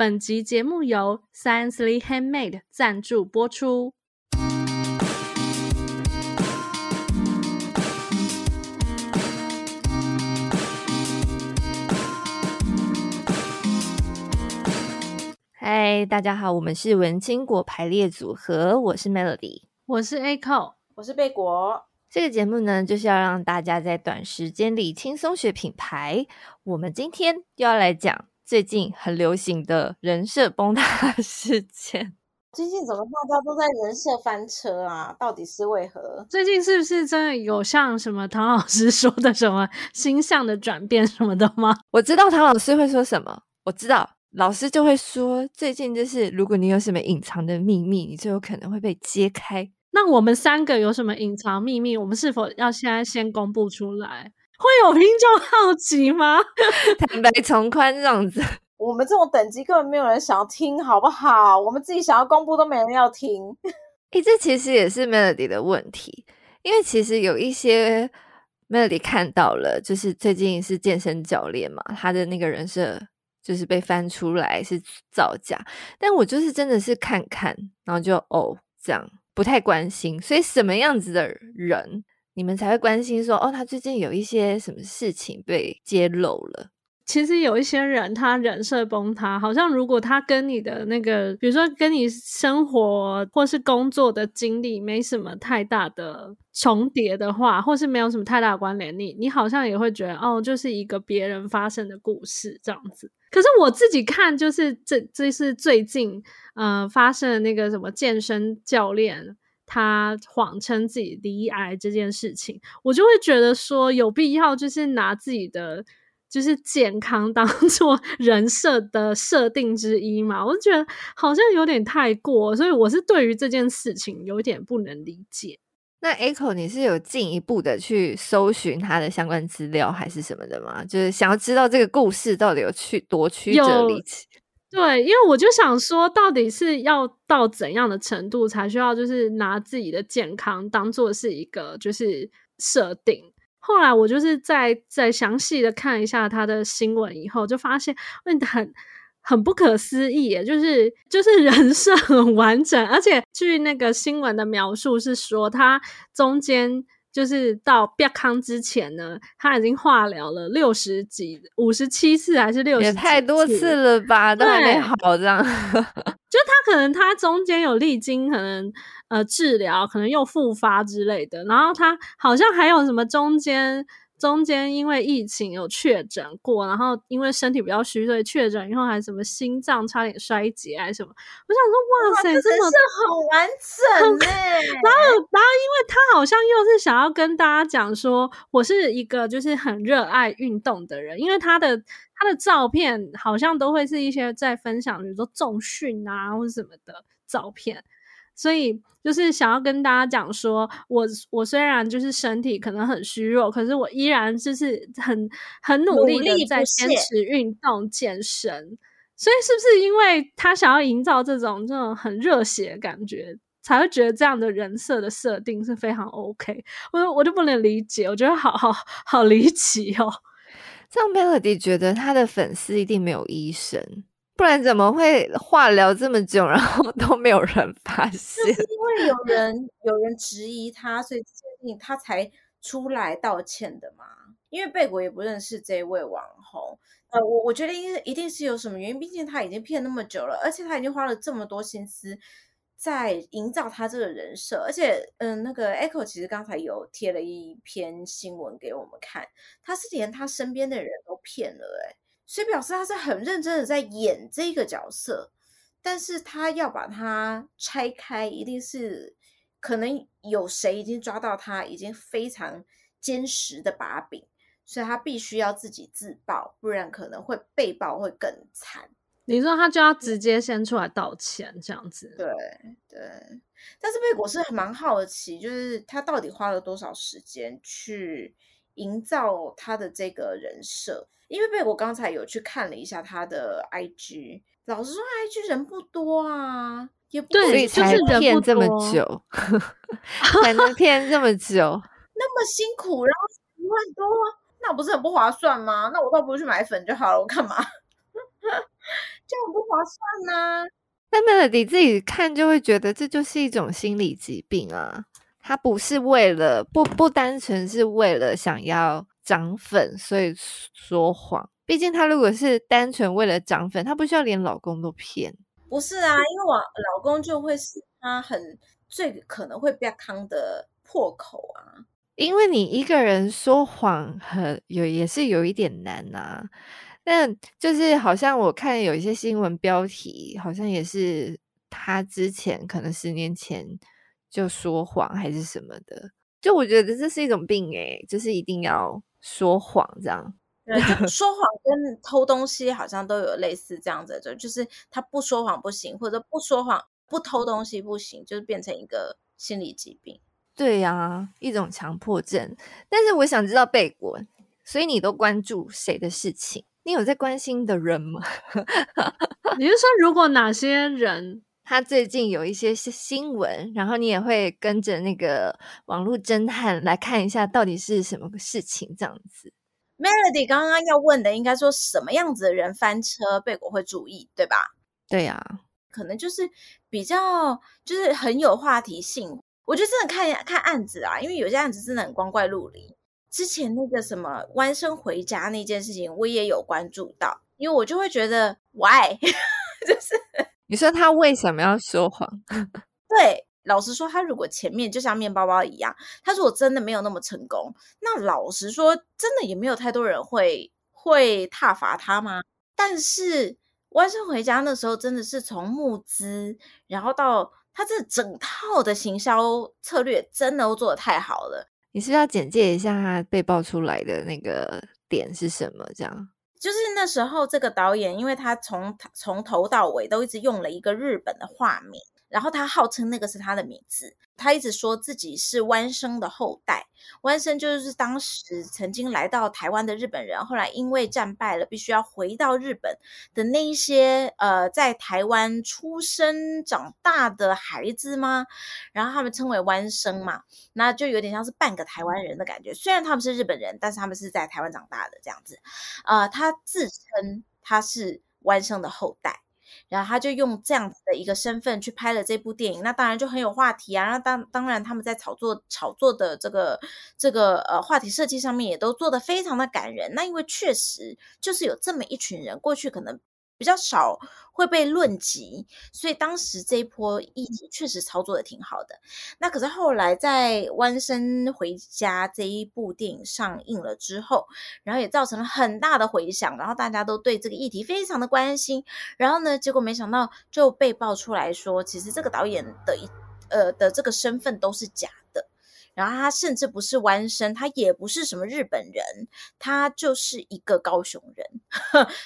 本集节目由 Sciencely Handmade 赞助播出。嗨，大家好，我们是文青果排列组合，我是 Melody，我是 Echo，我是贝果。这个节目呢，就是要让大家在短时间里轻松学品牌。我们今天又要来讲最近很流行的人设崩塌事件。最近怎么大家都在人设翻车啊？到底是为何？最近是不是真的有像什么唐老师说的什么星象的转变什么的吗？我知道唐老师会说什么，我知道老师就会说，最近就是如果你有什么隐藏的秘密，你就有可能会被揭开。那我们三个有什么隐藏秘密？我们是否要现在先公布出来？会有听众好奇吗？坦白从宽这样子，我们这种等级根本没有人想要听，好不好？我们自己想要公布都没人要听。诶，这其实也是 Melody 的问题，因为其实有一些 Melody 看到了，就是最近是健身教练嘛，他的那个人设就是被翻出来是造假，但我就是真的是看看，然后就哦这样。不太关心，所以什么样子的人，你们才会关心说，哦，他最近有一些什么事情被揭露了？其实有一些人，他人设崩塌，好像如果他跟你的那个，比如说跟你生活或是工作的经历没什么太大的重叠的话，或是没有什么太大的关联，你你好像也会觉得，哦，就是一个别人发生的故事这样子。可是我自己看，就是这这是最近，呃，发生的那个什么健身教练，他谎称自己罹癌这件事情，我就会觉得说，有必要就是拿自己的。就是健康 当做人设的设定之一嘛，我就觉得好像有点太过，所以我是对于这件事情有点不能理解。那 Echo，你是有进一步的去搜寻他的相关资料还是什么的吗？就是想要知道这个故事到底有去多曲折离奇？对，因为我就想说，到底是要到怎样的程度才需要就是拿自己的健康当做是一个就是设定？后来我就是在在详细的看一下他的新闻以后，就发现问题很很不可思议耶，就是就是 人设很完整，而且据那个新闻的描述是说，他中间就是到变康之前呢，他已经化疗了六十几、五十七次还是六十？也太多次了吧？都还没好这样。就他可能他中间有历经可能。呃，治疗可能又复发之类的，然后他好像还有什么中间中间因为疫情有确诊过，然后因为身体比较虚，所以确诊以后还什么心脏差点衰竭还是什么。我想说，哇塞，哇真的是很完整哎。然后，然后因为他好像又是想要跟大家讲说，我是一个就是很热爱运动的人，因为他的他的照片好像都会是一些在分享，比如说重训啊或者什么的照片。所以就是想要跟大家讲说，我我虽然就是身体可能很虚弱，可是我依然就是很很努力的在坚持运动健身。所以是不是因为他想要营造这种这种很热血的感觉，才会觉得这样的人设的设定是非常 OK？我我就不能理解，我觉得好好好离奇哦。这样 Melody 觉得他的粉丝一定没有医生。不然怎么会化疗这么久，然后都没有人发现？就是因为有人有人质疑他，所以最近他才出来道歉的嘛。因为贝果也不认识这位网红，呃，我我觉得应该一定是有什么原因，毕竟他已经骗那么久了，而且他已经花了这么多心思在营造他这个人设，而且，嗯、那个 Echo 其实刚才有贴了一篇新闻给我们看，他是连他身边的人都骗了、欸，诶所以表示他是很认真的在演这个角色，但是他要把它拆开，一定是可能有谁已经抓到他已经非常坚实的把柄，所以他必须要自己自爆，不然可能会被爆会更惨。你说他就要直接先出来道歉这样子？对对，但是贝果是蛮好奇，就是他到底花了多少时间去营造他的这个人设？因为贝果刚才有去看了一下他的 IG，老实说，IG 人不多啊，也不对，才骗这么久，才能骗这么久，那么辛苦，然后一万多，那不是很不划算吗？那我倒不如去买粉就好了，我干嘛？这样不划算呐、啊。但 Melody 自己看就会觉得这就是一种心理疾病啊，他不是为了不不单纯是为了想要涨粉所以说谎，毕竟她如果是单纯为了涨粉，她不需要连老公都骗。不是啊，因为我老公就会是她很最可能会被坑的破口啊。因为你一个人说谎很有也是有一点难呐、啊。但就是好像我看有一些新闻标题，好像也是她之前可能十年前就说谎还是什么的，就我觉得这是一种病诶、欸，就是一定要说谎这样。对，说谎跟偷东西好像都有类似这样子，就就是他不说谎不行，或者不说谎不偷东西不行，就是变成一个心理疾病。对呀、啊，一种强迫症。但是我想知道贝果，所以你都关注谁的事情？你有在关心的人吗？你是说，如果哪些人他最近有一些新闻，然后你也会跟着那个网络侦探来看一下，到底是什么个事情？这样子，Melody 刚刚要问的，应该说什么样子的人翻车，贝果会注意，对吧？对呀、啊，可能就是比较就是很有话题性。我觉得真的看看案子啊，因为有些案子真的很光怪陆离。之前那个什么弯身回家那件事情，我也有关注到，因为我就会觉得，why？就是你说他为什么要说谎？对，老实说，他如果前面就像面包包一样，他如果真的没有那么成功，那老实说，真的也没有太多人会会挞伐他吗？但是弯生回家那时候真的是从募资，然后到他这整套的行销策略，真的都做得太好了。你是，是要简介一下他被爆出来的那个点是什么？这样就是那时候这个导演，因为他从从头到尾都一直用了一个日本的画名。然后他号称那个是他的名字，他一直说自己是湾生的后代。湾生就是当时曾经来到台湾的日本人，后来因为战败了，必须要回到日本的那一些呃，在台湾出生长大的孩子吗？然后他们称为湾生嘛，那就有点像是半个台湾人的感觉。虽然他们是日本人，但是他们是在台湾长大的这样子。呃，他自称他是弯生的后代。然后他就用这样子的一个身份去拍了这部电影，那当然就很有话题啊。那当当然他们在炒作炒作的这个这个呃话题设计上面也都做得非常的感人。那因为确实就是有这么一群人，过去可能。比较少会被论及，所以当时这一波议题确实操作的挺好的。那可是后来在《弯生回家》这一部电影上映了之后，然后也造成了很大的回响，然后大家都对这个议题非常的关心。然后呢，结果没想到就被爆出来说，其实这个导演的一呃的这个身份都是假的。然后他甚至不是弯生，他也不是什么日本人，他就是一个高雄人，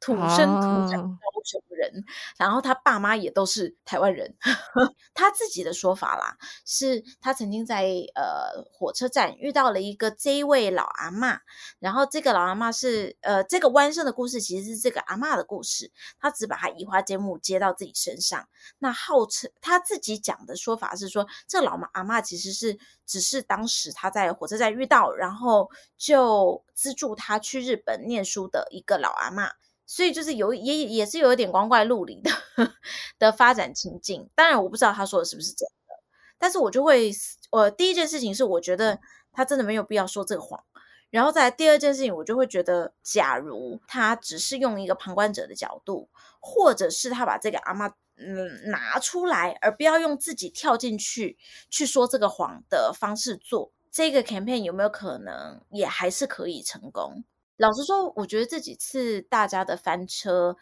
土生土长高雄人。Oh. 然后他爸妈也都是台湾人。他自己的说法啦，是他曾经在呃火车站遇到了一个这一位老阿妈，然后这个老阿妈是呃这个弯生的故事，其实是这个阿妈的故事，他只把他移花接木接到自己身上。那号称他自己讲的说法是说，这个老阿妈其实是只是当。当时他在火车站遇到，然后就资助他去日本念书的一个老阿嬷，所以就是有也也是有一点光怪陆离的 的发展情境。当然我不知道他说的是不是真的，但是我就会，我第一件事情是我觉得他真的没有必要说这个谎，然后再第二件事情，我就会觉得，假如他只是用一个旁观者的角度，或者是他把这个阿嬷。嗯，拿出来，而不要用自己跳进去去说这个谎的方式做这个 campaign，有没有可能也还是可以成功？老实说，我觉得这几次大家的翻车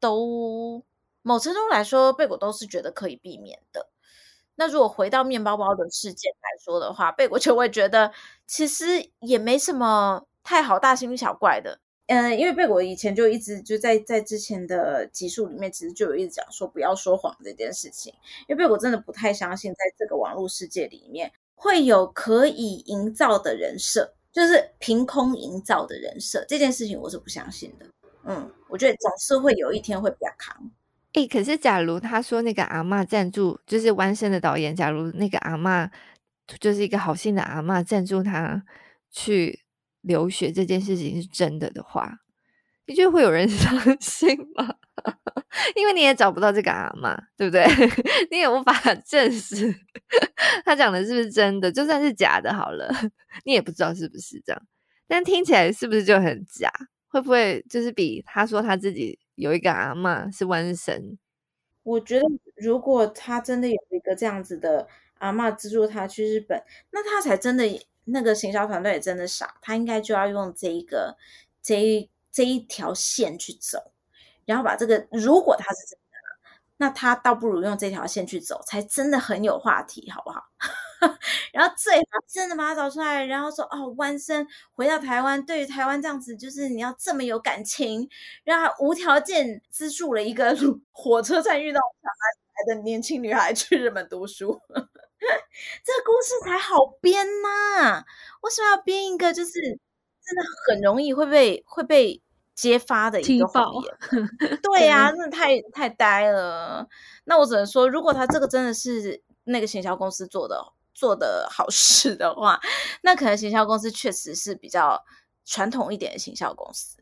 都某程度来说，贝果都是觉得可以避免的。那如果回到面包包的事件来说的话，贝果就会觉得其实也没什么太好大惊小怪的。嗯，因为贝果以前就一直就在在之前的集数里面，其实就有一直讲说不要说谎这件事情。因为贝果真的不太相信，在这个网络世界里面会有可以营造的人设，就是凭空营造的人设这件事情，我是不相信的。嗯，我觉得总是会有一天会比较扛。诶，可是假如他说那个阿嬷赞助，就是弯身的导演，假如那个阿嬷就是一个好心的阿嬷赞助他去。留学这件事情是真的的话，你觉得会有人 相信吗？因为你也找不到这个阿嬷，对不对？你也无法证实他讲的是不是真的，就算是假的，好了，你也不知道是不是这样。但听起来是不是就很假？会不会就是比他说他自己有一个阿嬷是瘟神？我觉得，如果他真的有一个这样子的阿嬷资助他去日本，那他才真的那个行销团队也真的傻，他应该就要用这一个这一这一条线去走。然后把这个，如果他是真的，那他倒不如用这条线去走，才真的很有话题，好不好？然后最好真的把他找出来，然后说哦，弯生回到台湾，对于台湾这样子，就是你要这么有感情，让他无条件资助了一个 火车站遇到小孩的年轻女孩去日本读书，这个故事才好编呐、啊！为什么要编一个就是真的很容易会被会被？揭发的一个谎言，对呀、啊，真的太太呆了。那我只能说，如果他这个真的是那个行销公司做的做的好事的话，那可能行销公司确实是比较传统一点的行销公司，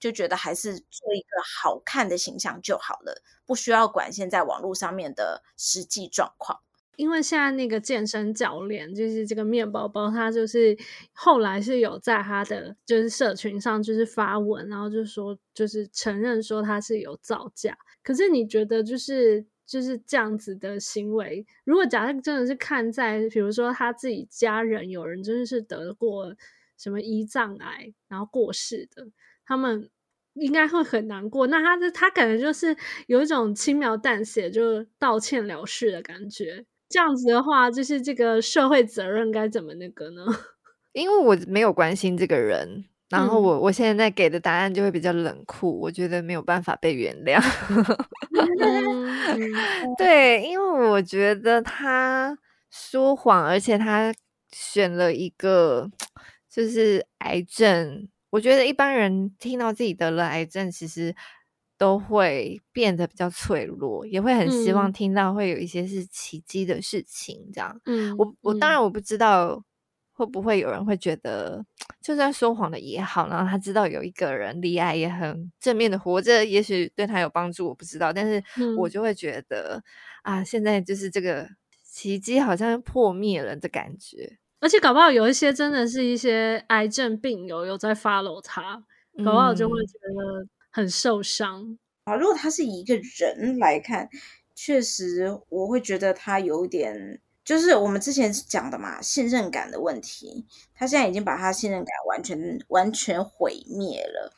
就觉得还是做一个好看的形象就好了，不需要管现在网络上面的实际状况。因为现在那个健身教练就是这个面包包，他就是后来是有在他的就是社群上就是发文，然后就说就是承认说他是有造假。可是你觉得就是就是这样子的行为，如果假设真的是看在比如说他自己家人有人真的是得过什么胰脏癌然后过世的，他们应该会很难过。那他他感觉就是有一种轻描淡写就道歉了事的感觉。这样子的话，就是这个社会责任该怎么那个呢？因为我没有关心这个人，然后我、嗯、我现在给的答案就会比较冷酷，我觉得没有办法被原谅。对，因为我觉得他说谎，而且他选了一个就是癌症。我觉得一般人听到自己得了癌症，其实。都会变得比较脆弱，也会很希望听到会有一些是奇迹的事情，这样。嗯，我我当然我不知道会不会有人会觉得，就算说谎的也好，然后他知道有一个人离爱也很正面的活着，也许对他有帮助，我不知道。但是我就会觉得、嗯、啊，现在就是这个奇迹好像破灭了的感觉，而且搞不好有一些真的是一些癌症病友有在 follow 他，搞不好就会觉得。很受伤啊！如果他是以一个人来看，确实我会觉得他有点，就是我们之前讲的嘛，信任感的问题。他现在已经把他信任感完全完全毁灭了。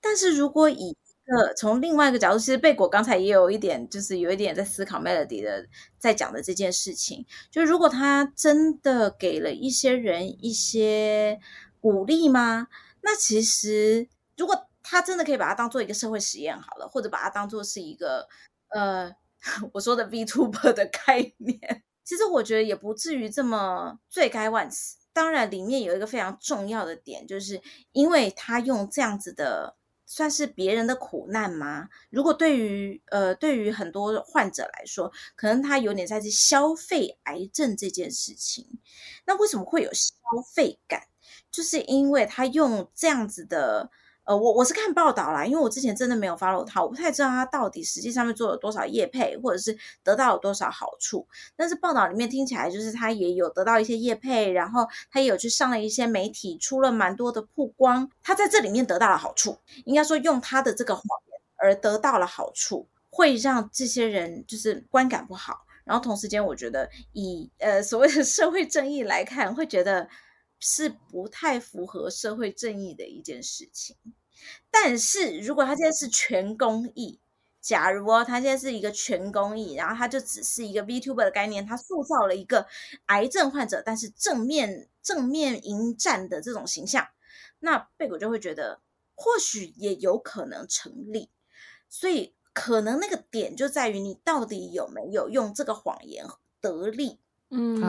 但是如果以一个从另外一个角度，其实贝果刚才也有一点，就是有一点在思考 Melody 的在讲的这件事情。就如果他真的给了一些人一些鼓励吗？那其实如果他真的可以把它当做一个社会实验好了，或者把它当做是一个呃，我说的 VTuber 的概念。其实我觉得也不至于这么罪该万死。当然，里面有一个非常重要的点，就是因为他用这样子的，算是别人的苦难吗？如果对于呃，对于很多患者来说，可能他有点在去消费癌症这件事情。那为什么会有消费感？就是因为他用这样子的。呃，我我是看报道啦，因为我之前真的没有 follow 他，我不太知道他到底实际上面做了多少业配，或者是得到了多少好处。但是报道里面听起来就是他也有得到一些业配，然后他也有去上了一些媒体，出了蛮多的曝光。他在这里面得到了好处，应该说用他的这个谎言而得到了好处，会让这些人就是观感不好。然后同时间，我觉得以呃所谓的社会正义来看，会觉得。是不太符合社会正义的一件事情，但是如果他现在是全公益，假如哦，他现在是一个全公益，然后他就只是一个 VTuber 的概念，他塑造了一个癌症患者，但是正面正面迎战的这种形象，那贝果就会觉得或许也有可能成立，所以可能那个点就在于你到底有没有用这个谎言得利，嗯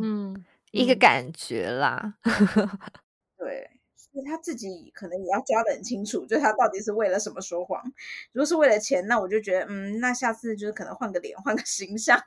嗯。嗯一个感觉啦，对，所以他自己可能也要抓得很清楚，就他到底是为了什么说谎。如果是为了钱，那我就觉得，嗯，那下次就是可能换个脸，换个形象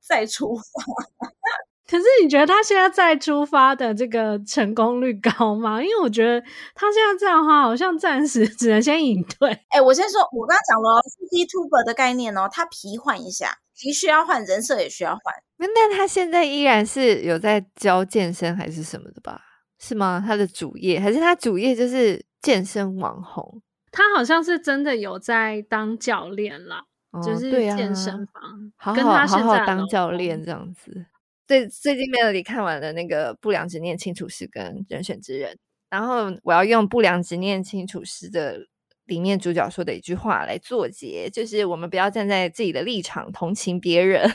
再出发。可是你觉得他现在再出发的这个成功率高吗？因为我觉得他现在这样的话，好像暂时 只能先隐退。哎、欸，我先说，我刚刚讲了 CCTuber 的概念哦，他皮换一下，皮需要换，人设也需要换。那但他现在依然是有在教健身还是什么的吧？是吗？他的主业还是他主业就是健身网红？他好像是真的有在当教练啦，哦、就是健身房，跟他好好当教练这样子。最最近 Melody 看完了那个《不良执念清除师》跟《人选之人》，然后我要用《不良执念清除师》的里面主角说的一句话来作结，就是我们不要站在自己的立场同情别人。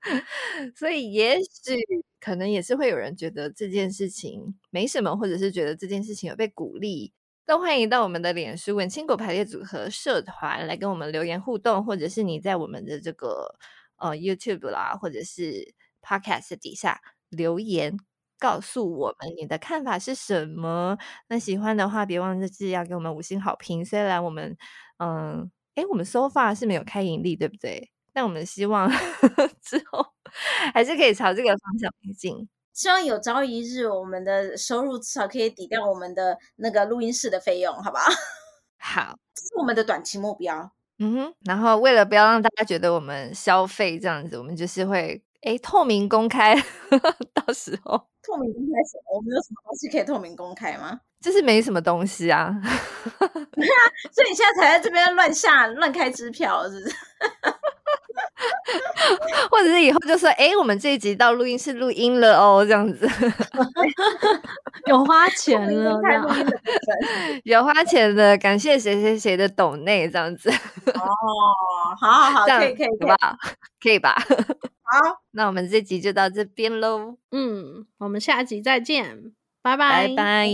所以也许可能也是会有人觉得这件事情没什么，或者是觉得这件事情有被鼓励，都欢迎到我们的脸书文青果排列组合社团来跟我们留言互动，或者是你在我们的这个呃 YouTube 啦，或者是。Podcast 底下留言告诉我们你的看法是什么？那喜欢的话，别忘记要给我们五星好评。虽然我们，嗯，诶，我们 so far 是没有开盈利，对不对？但我们希望呵 呵之后还是可以朝这个方向前进。希望有朝一日，我们的收入至少可以抵掉我们的那个录音室的费用，好不好？好，这是我们的短期目标。嗯哼，然后为了不要让大家觉得我们消费这样子，我们就是会。哎，透明公开，到时候透明公开什么？我们有什么东西可以透明公开吗？就是没什么东西啊。对啊，所以你现在才在这边乱下、乱开支票，是不是？或者是以后就说，哎，我们这一集到录音室录音了哦，这样子 有花钱了，有花钱的，感谢谁谁谁的抖内这样子。哦，好好好，可以可以，好吧，可以吧？好，那我们这集就到这边喽。嗯，我们下集再见，拜拜，拜拜。